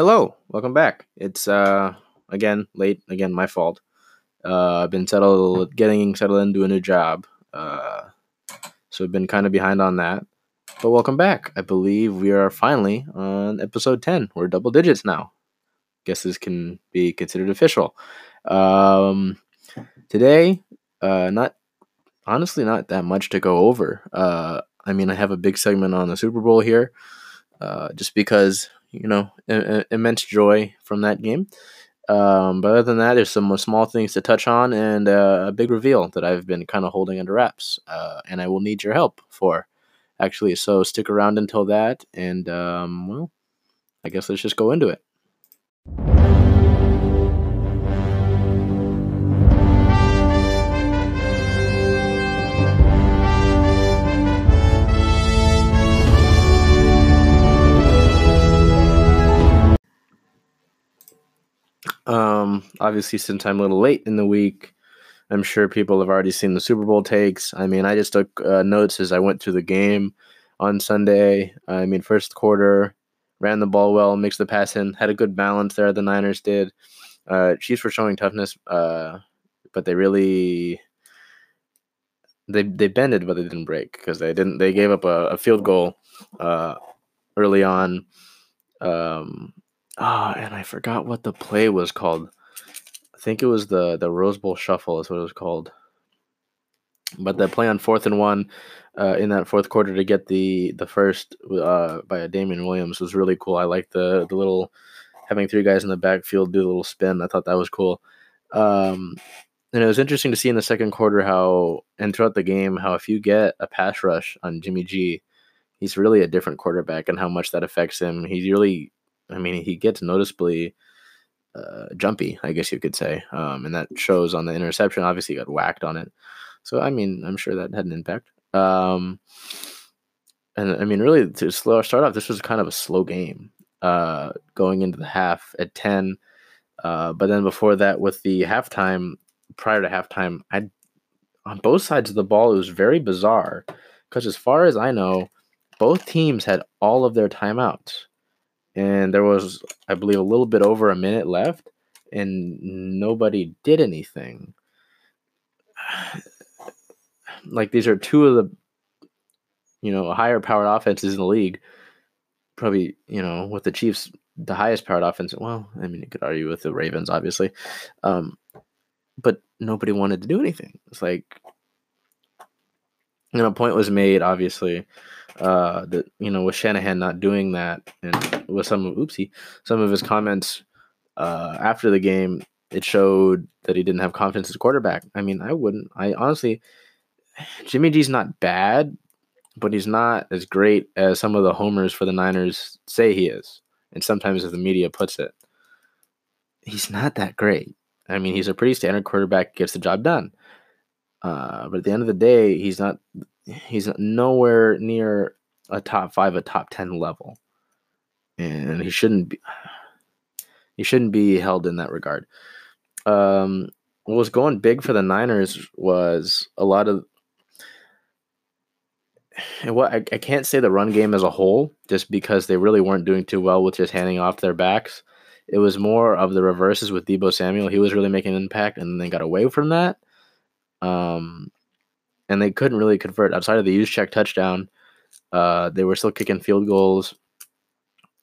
Hello, welcome back. It's uh again late, again my fault. Uh, I've been settled, getting settled into a new job. Uh, so I've been kind of behind on that. But welcome back. I believe we are finally on episode ten. We're double digits now. Guess this can be considered official. Um, today, uh, not honestly not that much to go over. Uh, I mean, I have a big segment on the Super Bowl here, uh, just because you know I- I- immense joy from that game. Um, but other than that, there's some small things to touch on and uh, a big reveal that I've been kind of holding under wraps, uh, and I will need your help for actually. So stick around until that, and um, well, I guess let's just go into it. Um, obviously, since I'm a little late in the week, I'm sure people have already seen the Super Bowl takes. I mean, I just took uh, notes as I went through the game on Sunday. I mean, first quarter, ran the ball well, mixed the pass in, had a good balance there. The Niners did. Uh, Chiefs were showing toughness, uh, but they really they they bended, but they didn't break because they didn't. They gave up a, a field goal uh, early on. Um, ah, and I forgot what the play was called. I think it was the the Rose Bowl Shuffle is what it was called. But the play on fourth and one uh, in that fourth quarter to get the the first uh, by Damien Williams was really cool. I like the the little having three guys in the backfield do a little spin. I thought that was cool. Um, and it was interesting to see in the second quarter how and throughout the game how if you get a pass rush on Jimmy G, he's really a different quarterback and how much that affects him. He really, I mean, he gets noticeably uh, jumpy, I guess you could say, um, and that shows on the interception. Obviously, he got whacked on it, so I mean, I'm sure that had an impact. Um, and I mean, really, to slow start off, this was kind of a slow game uh, going into the half at ten. Uh, but then before that, with the halftime, prior to halftime, I on both sides of the ball, it was very bizarre because, as far as I know, both teams had all of their timeouts, and there was, I believe, a little bit over a minute left, and nobody did anything. Like these are two of the, you know, higher powered offenses in the league. Probably, you know, with the Chiefs, the highest powered offense. Well, I mean, you could argue with the Ravens, obviously, um, but nobody wanted to do anything. It's like, know, a point was made, obviously, uh, that you know, with Shanahan not doing that, and with some of oopsie, some of his comments uh, after the game, it showed that he didn't have confidence as a quarterback. I mean, I wouldn't. I honestly, Jimmy G's not bad, but he's not as great as some of the homers for the Niners say he is, and sometimes as the media puts it. He's not that great. I mean, he's a pretty standard quarterback, gets the job done. Uh, but at the end of the day, he's not he's nowhere near a top five, a top ten level, and he shouldn't be. He shouldn't be held in that regard. Um, what was going big for the Niners was a lot of. What I, I can't say the run game as a whole, just because they really weren't doing too well with just handing off their backs. It was more of the reverses with Deebo Samuel. He was really making an impact, and then they got away from that. Um, and they couldn't really convert outside of the Juszczyk touchdown. Uh, they were still kicking field goals.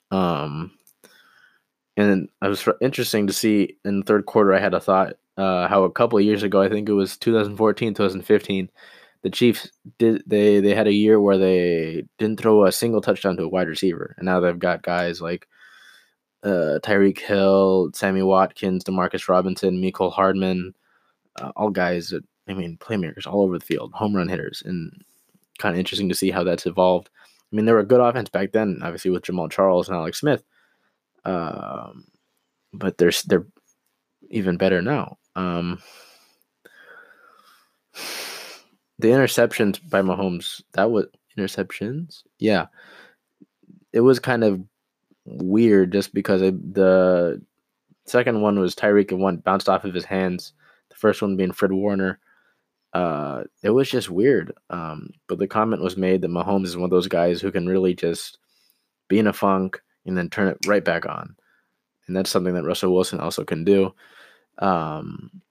Um, and it was interesting to see in the third quarter. I had a thought uh, how a couple of years ago, I think it was 2014, 2015, the Chiefs did they they had a year where they didn't throw a single touchdown to a wide receiver, and now they've got guys like uh, Tyreek Hill, Sammy Watkins, Demarcus Robinson, Mecole Hardman, uh, all guys that I mean playmakers all over the field, home run hitters, and kind of interesting to see how that's evolved. I mean, they were a good offense back then, obviously with Jamaal Charles and Alex Smith, um, but they're they're even better now. Um, the interceptions by Mahomes, that was interceptions. Yeah. It was kind of weird just because it, the second one was Tyreek and one bounced off of his hands. The first one being Fred Warner. Uh, it was just weird. Um, but the comment was made that Mahomes is one of those guys who can really just be in a funk and then turn it right back on. and that's something that Russell Wilson also can do. Um,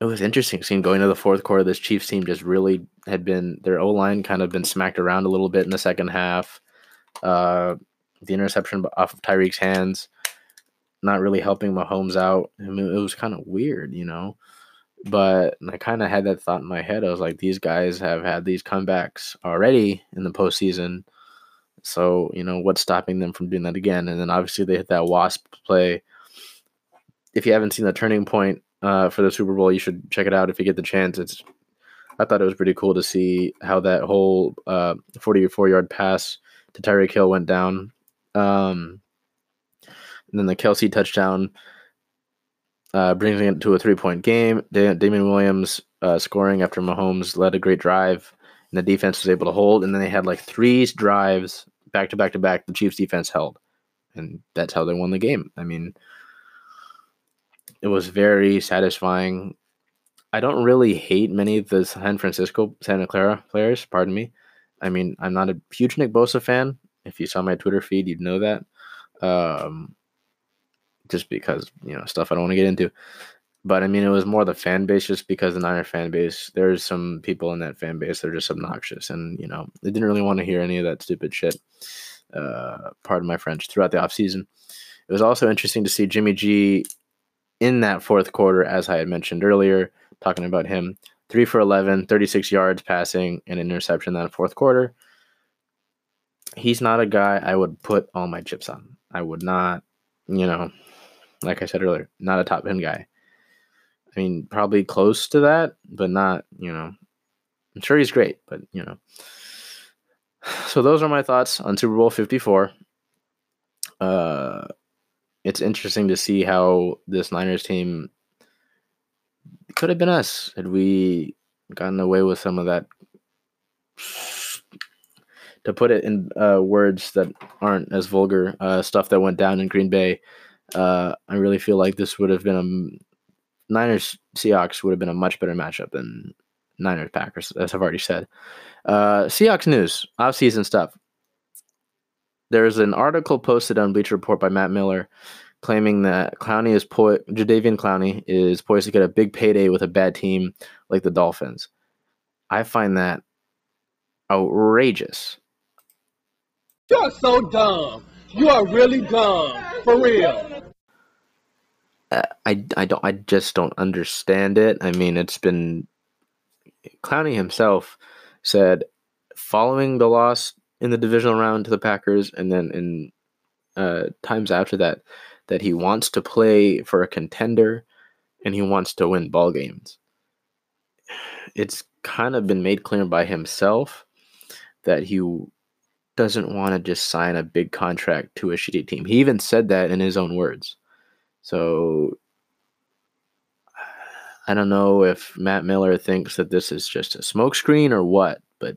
it was interesting seeing going to the fourth quarter. This Chiefs team just really had been their O line kind of been smacked around a little bit in the second half. Uh, the interception off of Tyreek's hands, not really helping Mahomes out. I mean, it was kind of weird, you know. But I kind of had that thought in my head. I was like, these guys have had these comebacks already in the postseason. So, you know, what's stopping them from doing that again? And then obviously they hit that wasp play. If you haven't seen the turning point uh, for the Super Bowl, you should check it out if you get the chance. It's I thought it was pretty cool to see how that whole uh, 44 yard pass to Tyreek Hill went down. Um, and then the Kelce touchdown uh, brings it to a three point game. Damien Williams uh, scoring after Mahomes led a great drive, and the defense was able to hold. And then they had like three drives back to back to back. The Chiefs defense held, and that's how they won the game. I mean, it was very satisfying. I don't really hate many of the San Francisco Santa Clara players. Pardon me. I mean, I'm not a huge Nick Bosa fan. If you saw my Twitter feed, you'd know that. Um, just because you know stuff I don't want to get into. But I mean, it was more the fan base, just because the Niner fan base. There's some people in that fan base that are just obnoxious, and you know they didn't really want to hear any of that stupid shit. Uh, pardon my French. Throughout the offseason. it was also interesting to see Jimmy G in that fourth quarter, as I had mentioned earlier, talking about him. Three for 11, 36 yards passing, and an interception that fourth quarter. He's not a guy I would put all my chips on. I would not, you know, like I said earlier, not a top 10 guy. I mean, probably close to that, but not, you know, I'm sure he's great, but, you know. So those are my thoughts on Super Bowl 54. Uh, it's interesting to see how this Niners team could have been us had we gotten away with some of that. To put it in uh, words that aren't as vulgar, uh, stuff that went down in Green Bay uh, I really feel like this would have been a Niners Seahawks would have been a much better matchup than Niners Packers, as I've already said. Uh, Seahawks news, off-season stuff. There's an article posted on Bleacher Report by Matt Miller claiming that Clowney is po- Jadeveon Clowney is poised to get a big payday with a bad team like the Dolphins. I find that outrageous. You're so dumb. You are really dumb. For real. Uh, I, I don't I just don't understand it. I mean, it's been Clowney himself said following the loss in the divisional round to the Packers and then in uh, times after that that he wants to play for a contender and he wants to win ball games. It's kind of been made clear by himself that he doesn't want to just sign a big contract to a shitty team. He even said that in his own words. So I don't know if Matt Miller thinks that this is just a smokescreen or what, but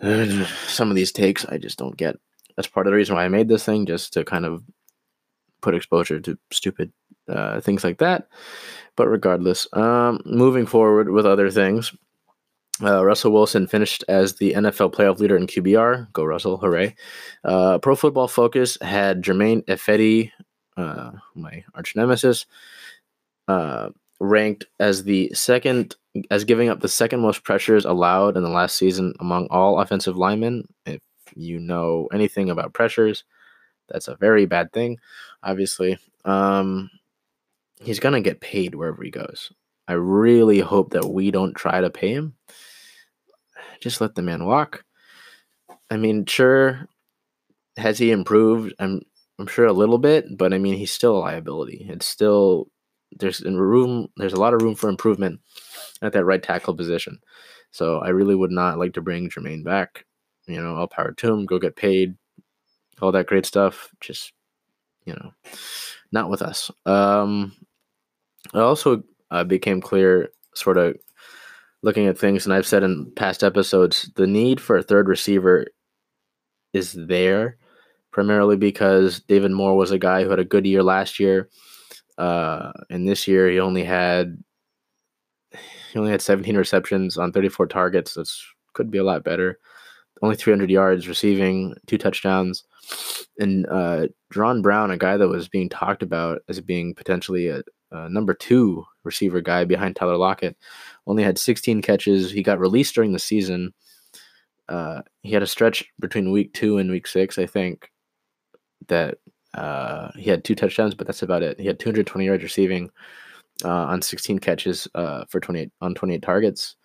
some of these takes I just don't get. That's part of the reason why I made this thing, just to kind of put exposure to stupid uh, things like that. But regardless, um, moving forward with other things, uh, Russell Wilson finished as the NFL playoff leader in QBR. Go Russell, hooray. Uh, Pro Football Focus had Germain Ifedi, uh, my arch nemesis, uh, ranked as the second, as giving up the second most pressures allowed in the last season among all offensive linemen. If you know anything about pressures, that's a very bad thing, obviously. Um, he's to get paid wherever he goes. I really hope that we don't try to pay him. Just let the man walk. I mean, sure, has he improved? I'm I'm sure a little bit, but I mean, he's still a liability. It's still there's room there's a lot of room for improvement at that right tackle position. So I really would not like to bring Germain back. You know, all power to him. Go get paid, all that great stuff. Just you know, not with us. Um, I also uh, became clear, sort of looking at things, and I've said in past episodes, the need for a third receiver is there, primarily because David Moore was a guy who had a good year last year, uh, and this year he only had he only had 17 receptions on 34 targets. That could be a lot better. Only 300 yards receiving, two touchdowns, and uh, Jaron Brown, a guy that was being talked about as being potentially a, a number two receiver guy behind Tyler Lockett, only had 16 catches. He got released during the season. Uh, he had a stretch between week two and week six, I think, that uh, he had two touchdowns, but that's about it. He had 220 yards receiving uh, on 16 catches uh, for 28 on 28 targets.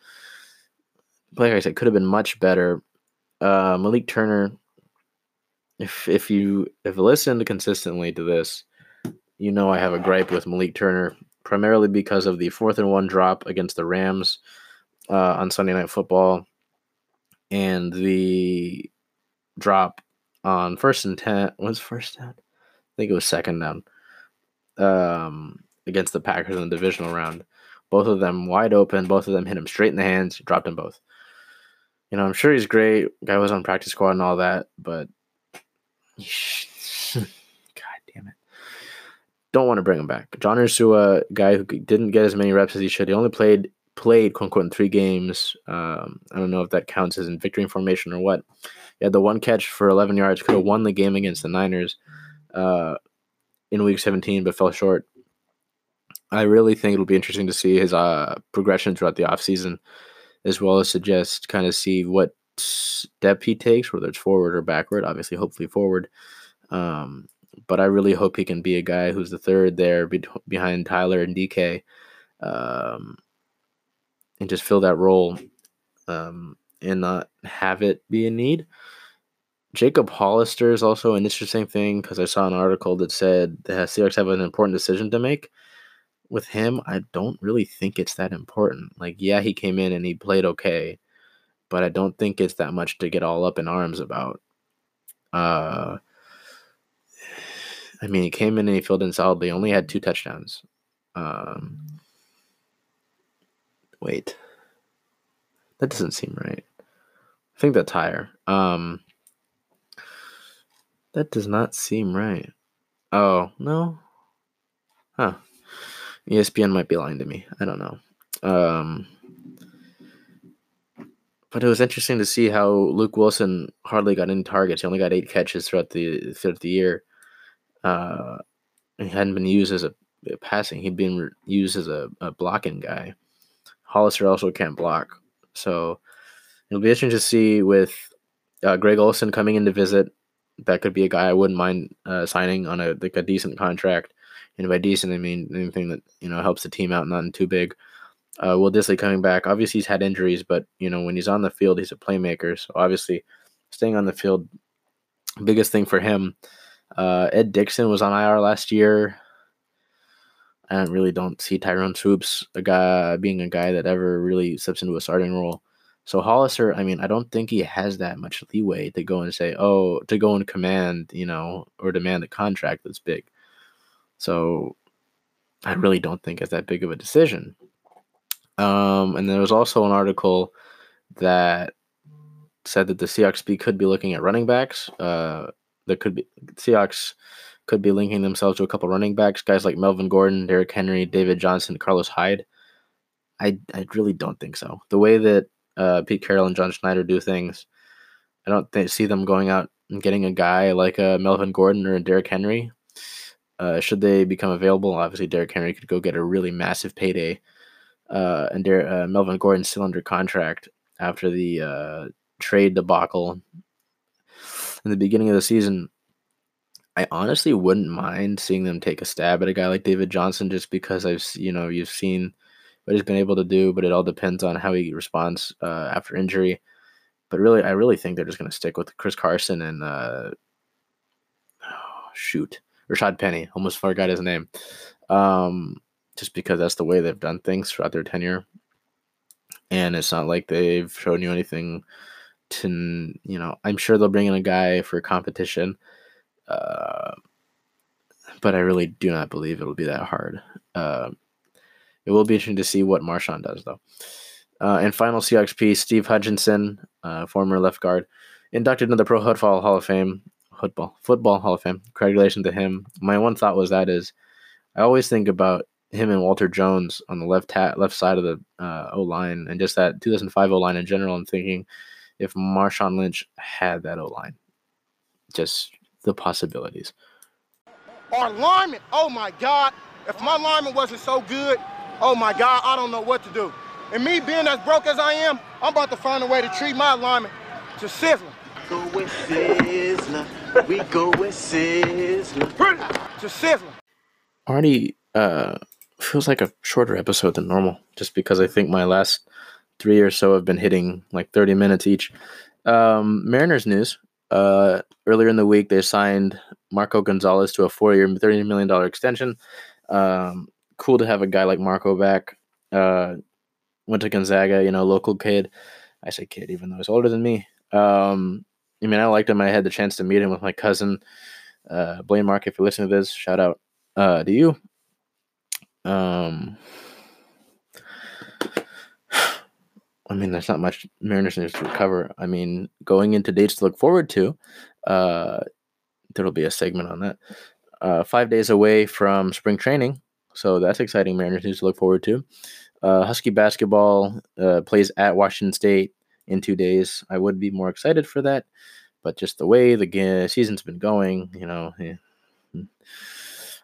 Like I said, could have been much better. Uh, Malik Turner, if if you you listened consistently to this, you know I have a gripe with Malik Turner, primarily because of the fourth and one drop against the Rams uh, on Sunday Night Football, and the drop on first and ten was first down. I think it was second down. Um, against the Packers in the divisional round. Both of them wide open. Both of them hit him straight in the hands. Dropped them both. You know, I'm sure he's great. Guy was on practice squad and all that, but it. Don't want to bring him back. John Ursua, guy who didn't get as many reps as he should. He only played played quote unquote in three games. Um, I don't know if that counts as in victory formation or what. He had the one catch for 11 yards, could have won the game against the Niners uh, in week 17, but fell short. I really think it'll be interesting to see his uh, progression throughout the offseason, as well as just kind of see what step he takes, whether it's forward or backward. Obviously, hopefully forward. Um, but I really hope he can be a guy who's the third there be- behind Tyler and DK, um, and just fill that role um, and not have it be a need. Jacob Hollister is also an interesting thing because I saw an article that said the Seahawks have an important decision to make with him, I don't really think it's that important. Like, yeah, he came in and he played okay, but I don't think it's that much to get all up in arms about. Uh, I mean, he came in and he filled in solidly. Only had two touchdowns. Um, wait, that doesn't seem right. I think that's higher. Um, that does not seem right. Oh no. Huh. ESPN might be lying to me. I don't know. Um, but it was interesting to see how Luke Wilson hardly got any targets. He only got eight catches throughout the throughout the year. Uh, he hadn't been used as a, a passing. He'd been re- used as a, a, blocking guy. Hollister also can't block, so it'll be interesting to see with uh, Greg Olsen coming in to visit. That could be a guy I wouldn't mind uh, signing on a like a decent contract. And by decent, I mean anything that you know helps the team out, not too big. Uh, Will Dissly coming back. Obviously, he's had injuries, but you know when he's on the field, he's a playmaker. So obviously, staying on the field, biggest thing for him. Uh, Ed Dickson was on IR last year. I really don't see Tyrone Swoopes a guy being a guy that ever really steps into a starting role. So Hollister, I mean, I don't think he has that much leeway to go and say, oh, to go and command, you know, or demand a contract that's big. So I really don't think it's that big of a decision. Um, and there was also an article that said that the Seahawks could be looking at running backs. Uh, that could be Seahawks could be linking themselves to a couple running backs, guys like Melvin Gordon, Derrick Henry, David Johnson, Carlos Hyde. I I really don't think so. The way that uh, Pete Carroll and John Schneider do things, I don't th- see them going out and getting a guy like a Melvin Gordon or a Derrick Henry uh, should they become available, obviously Derrick Henry could go get a really massive payday. Uh, and Der- uh, Melvin Gordon still under contract after the uh, trade debacle in the beginning of the season. I honestly wouldn't mind seeing them take a stab at a guy like David Johnson just because I've you know you've seen what he's been able to do, but it all depends on how he responds uh, after injury. But really, I really think they're just going to stick with Chris Carson and uh, oh, shoot. Rashad Penny. Almost forgot his name. Um, just because that's the way they've done things throughout their tenure. And it's not like they've shown you anything to, you know, I'm sure they'll bring in a guy for competition. Uh, but I really do not believe it'll be that hard. Uh, it will be interesting to see what Marshawn does, though. Uh, and final Seahawks piece Steve Hutchinson, uh, former left guard, inducted into the Pro Football Hall of Fame football football Hall of Fame. Congratulations to him. My one thought was that is, I always think about him and Walter Jones on the left left side of the uh, O line, and just that 2005 O line in general. I'm thinking if Marshawn Lynch had that O line, just the possibilities. Our linemen, oh my God, if my lineman wasn't so good, oh my God, I don't know what to do. And me being as broke as I am, I'm about to find a way to treat my lineman to sizzling. Go with Sizzler. We go with Sizzler. To sizzling. already uh feels like a shorter episode than normal just because i think my last three or so have been hitting like 30 minutes each. Um mariners news uh earlier in the week they signed marco gonzalez to a four-year 30 million dollar extension. Um cool to have a guy like marco back. Uh went to gonzaga you know local kid. I say kid even though he's older than me. Um i mean i liked him. I had the chance to meet him with my cousin uh blaine mark if you're listening to this. Shout out uh to you. Um I mean, there's not much Mariners news to cover. I mean, going into dates to look forward to, uh, there'll be a segment on that. Uh, five days away from spring training, so that's exciting Mariners news to look forward to. Uh, Husky basketball uh, plays at Washington State in two days. I would be more excited for that, but just the way the ga- season's been going, you know. eh.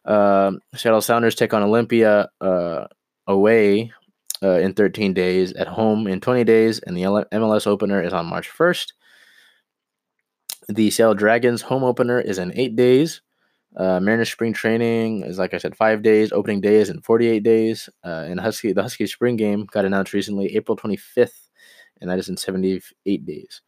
Um, Seattle Sounders take on Olympia uh, away uh, in 13 days, at home in 20 days, and the MLS opener is on March 1st. The Seattle Dragons home opener is in eight days. Uh, Mariners spring training is, like I said, five days. Opening day is in 48 days. Uh, and Husky, the Husky spring game got announced recently, April 25th, and that is in 78 days.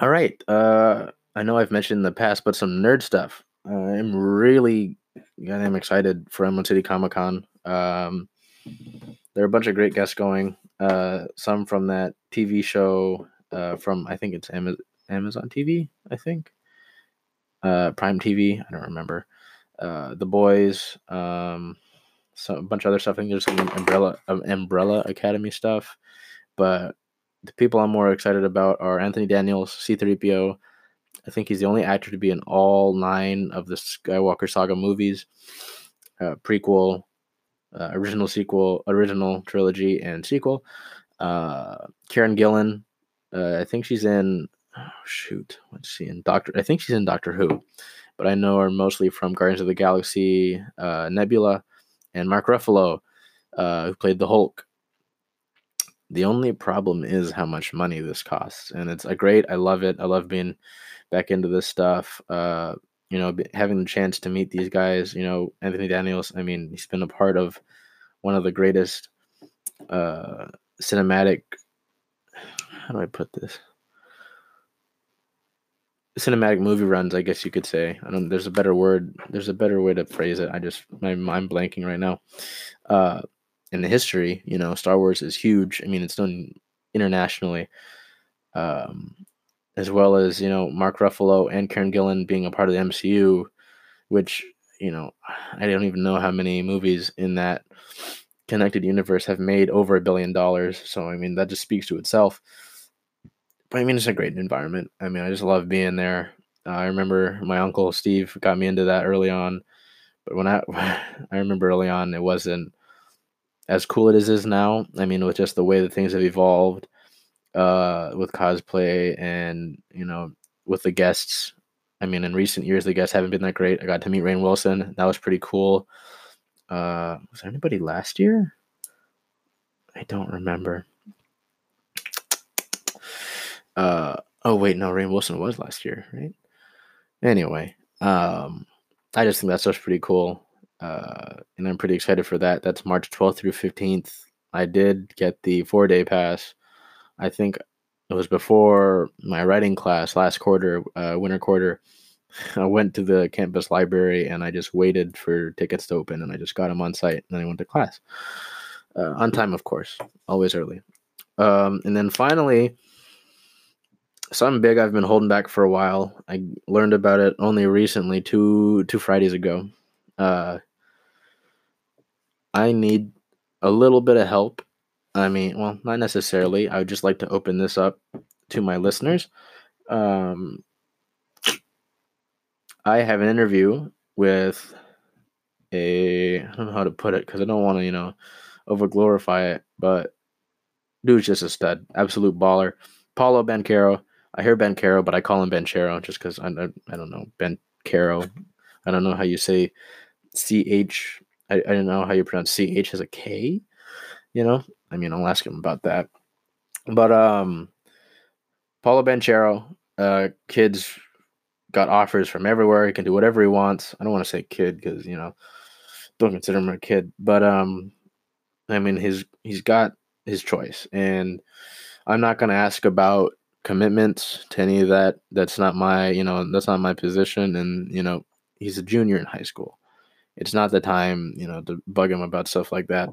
All right. Uh, I know I've mentioned in the past, but some nerd stuff. I'm really goddamn excited for Emerald City Comic Con. Um, there are a bunch of great guests going. Uh, some from that TV show uh, from I think it's Ama- Amazon TV. I think uh, Prime TV. I don't remember. Uh, the Boys. Um, so a bunch of other stuff. I think there's some Umbrella um, Umbrella Academy stuff. But the people I'm more excited about are Anthony Daniels, C3PO. I think he's the only actor to be in all nine of the Skywalker saga movies, uh, prequel, uh, original sequel, original trilogy, and sequel. Uh, Karen Gillan, uh, I think she's in. Oh shoot, what's she in? Doctor. I think she's in Doctor Who, but I know her mostly from Guardians of the Galaxy, uh, Nebula, and Mark Ruffalo, uh, who played the Hulk. The only problem is how much money this costs, and it's a great. I love it. I love being back into this stuff. You know, having the chance to meet these guys. You know, Anthony Daniels. I mean, he's been a part of one of the greatest uh, cinematic. How do I put this? Cinematic movie runs, I guess you could say. I don't. There's a better word. There's a better way to phrase it. I just my I'm blanking right now. Uh, in the history, you know, Star Wars is huge. I mean, it's done internationally. Um, as well as you know Mark Ruffalo and Karen Gillan being a part of the MCU, which you know I don't even know how many movies in that connected universe have made over a billion dollars. So I mean that just speaks to itself. But I mean it's a great environment. I mean I just love being there. Uh, I remember my uncle Steve got me into that early on, but when I I remember early on it wasn't as cool as it is now. I mean with just the way that things have evolved uh, with cosplay and you know with the guests. I mean, in recent years, the guests haven't been that great. I got to meet Rainn Wilson. That was pretty cool. Uh, was there anybody last year? I don't remember. Uh, oh wait, no, Rainn Wilson was last year, right? Anyway, um, I just think that stuff's pretty cool, uh, and I'm pretty excited for that. That's March 12th through 15th. I did get the four day pass. I think it was before my writing class last quarter, uh, winter quarter. I went to the campus library and I just waited for tickets to open and I just got them on site and then I went to class. Uh, on time, of course, always early. Um, and then finally, something big I've been holding back for a while. I learned about it only recently, two two Fridays ago. Uh, I need a little bit of help I mean, well, not necessarily. I would just like to open this up to my listeners. Um, I have an interview with a I don't know how to put it because I don't want to you know over glorify it, but dude's just a stud, absolute baller. Paulo Bancaro. I hear Bancaro, but I call him Banchero just because I, I I don't know Ben Caro. I don't know how you say CH. I, I don't know how you pronounce CH as a K. You know, I mean, I'll ask him about that. But um, Paulo Banchero, uh, kids got offers from everywhere. He can do whatever he wants. I don't want to say kid because you know, don't consider him a kid. But um, I mean, his he's got his choice, and I'm not gonna ask about commitments to any of that. That's not my you know that's not my position. And you know, he's a junior in high school. It's not the time you know to bug him about stuff like that.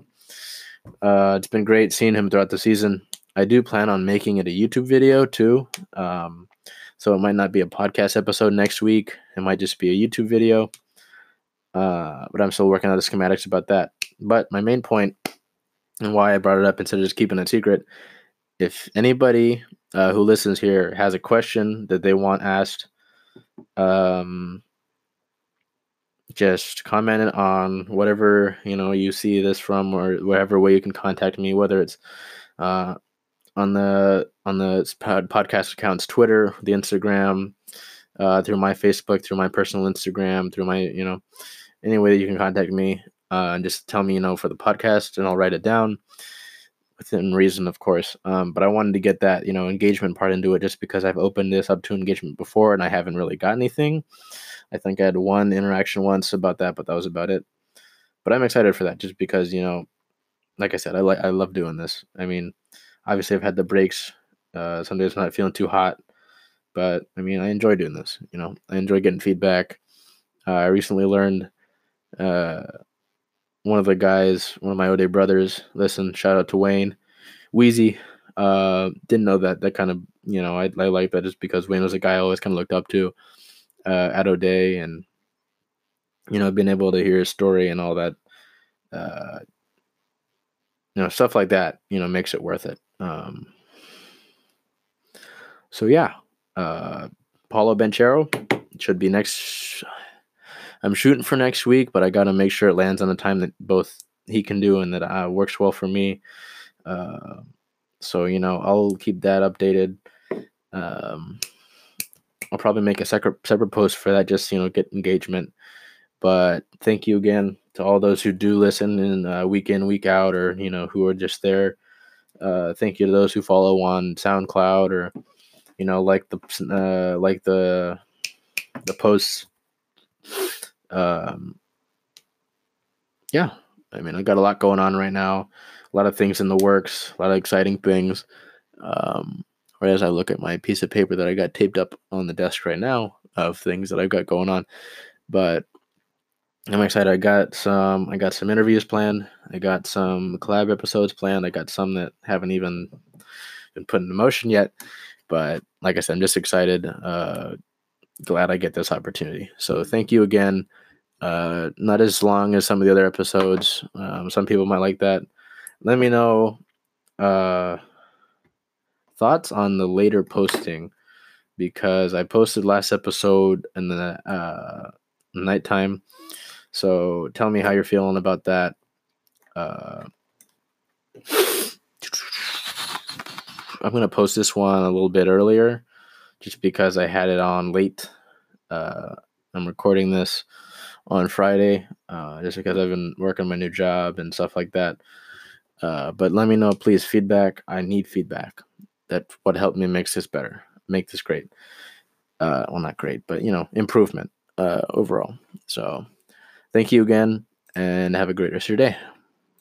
Uh, it's been great seeing him throughout the season. I do plan on making it a YouTube video too. Um, so it might not be a podcast episode next week. It might just be a YouTube video. Uh, but I'm still working out the schematics about that. But my main point and why I brought it up instead of just keeping it secret, if anybody uh, who listens here has a question that they want asked, um, just comment it on whatever you know you see this from or whatever way you can contact me, whether it's uh, on the on the pod, podcast accounts, Twitter, the Instagram, uh, through my Facebook, through my personal Instagram, through my you know any way that you can contact me uh, and just tell me you know for the podcast, and I'll write it down within reason, of course. Um, but I wanted to get that you know engagement part into it just because I've opened this up to engagement before and I haven't really got anything. I think I had one interaction once about that, but that was about it. But I'm excited for that just because you know, like I said, I like I love doing this. I mean obviously I've had the breaks. Uh, some days not feeling too hot, but I mean I enjoy doing this. You know, I enjoy getting feedback. Uh, I recently learned uh, one of the guys, one of my Ode brothers. Listen, shout out to Wayne, Wheezy. Uh, didn't know that. That kind of you know I I like that just because Wayne was a guy I always kind of looked up to uh, at O'Dea and you know being able to hear his story and all that uh, you know stuff like that you know makes it worth it um so yeah uh paulo banchero should be next i'm shooting for next week but i gotta make sure it lands on the time that both he can do and that uh, works well for me. Uh, so you know i'll keep that updated. Um i'll probably make a separate separate post for that just you know get engagement. But thank you again to all those who do listen in uh, week in week out or you know who are just there. Uh, thank you to those who follow on soundcloud or you know like the uh, like the the posts um yeah i mean i got a lot going on right now a lot of things in the works a lot of exciting things um as i look at my piece of paper that i got taped up on the desk right now of things that i've got going on but I'm excited. I got some. I got some interviews planned. I got some collab episodes planned. I got some that haven't even been put into motion yet. But like I said, I'm just excited. Uh, glad I get this opportunity. So thank you again. Uh, not as long as some of the other episodes. Um, some people might like that. Let me know uh, thoughts on the later posting because I posted last episode in the uh, nighttime so tell me how you're feeling about that. Uh, I'm going to post this one a little bit earlier just because I had it on late. Uh, I'm recording this on Friday uh, just because I've been working my new job and stuff like that. Uh, but let me know, please. Feedback. I need feedback. That's what helped me make this better, make this great. Uh, well, not great, but you know, improvement uh, overall. So Thank you again and have a great rest of your day.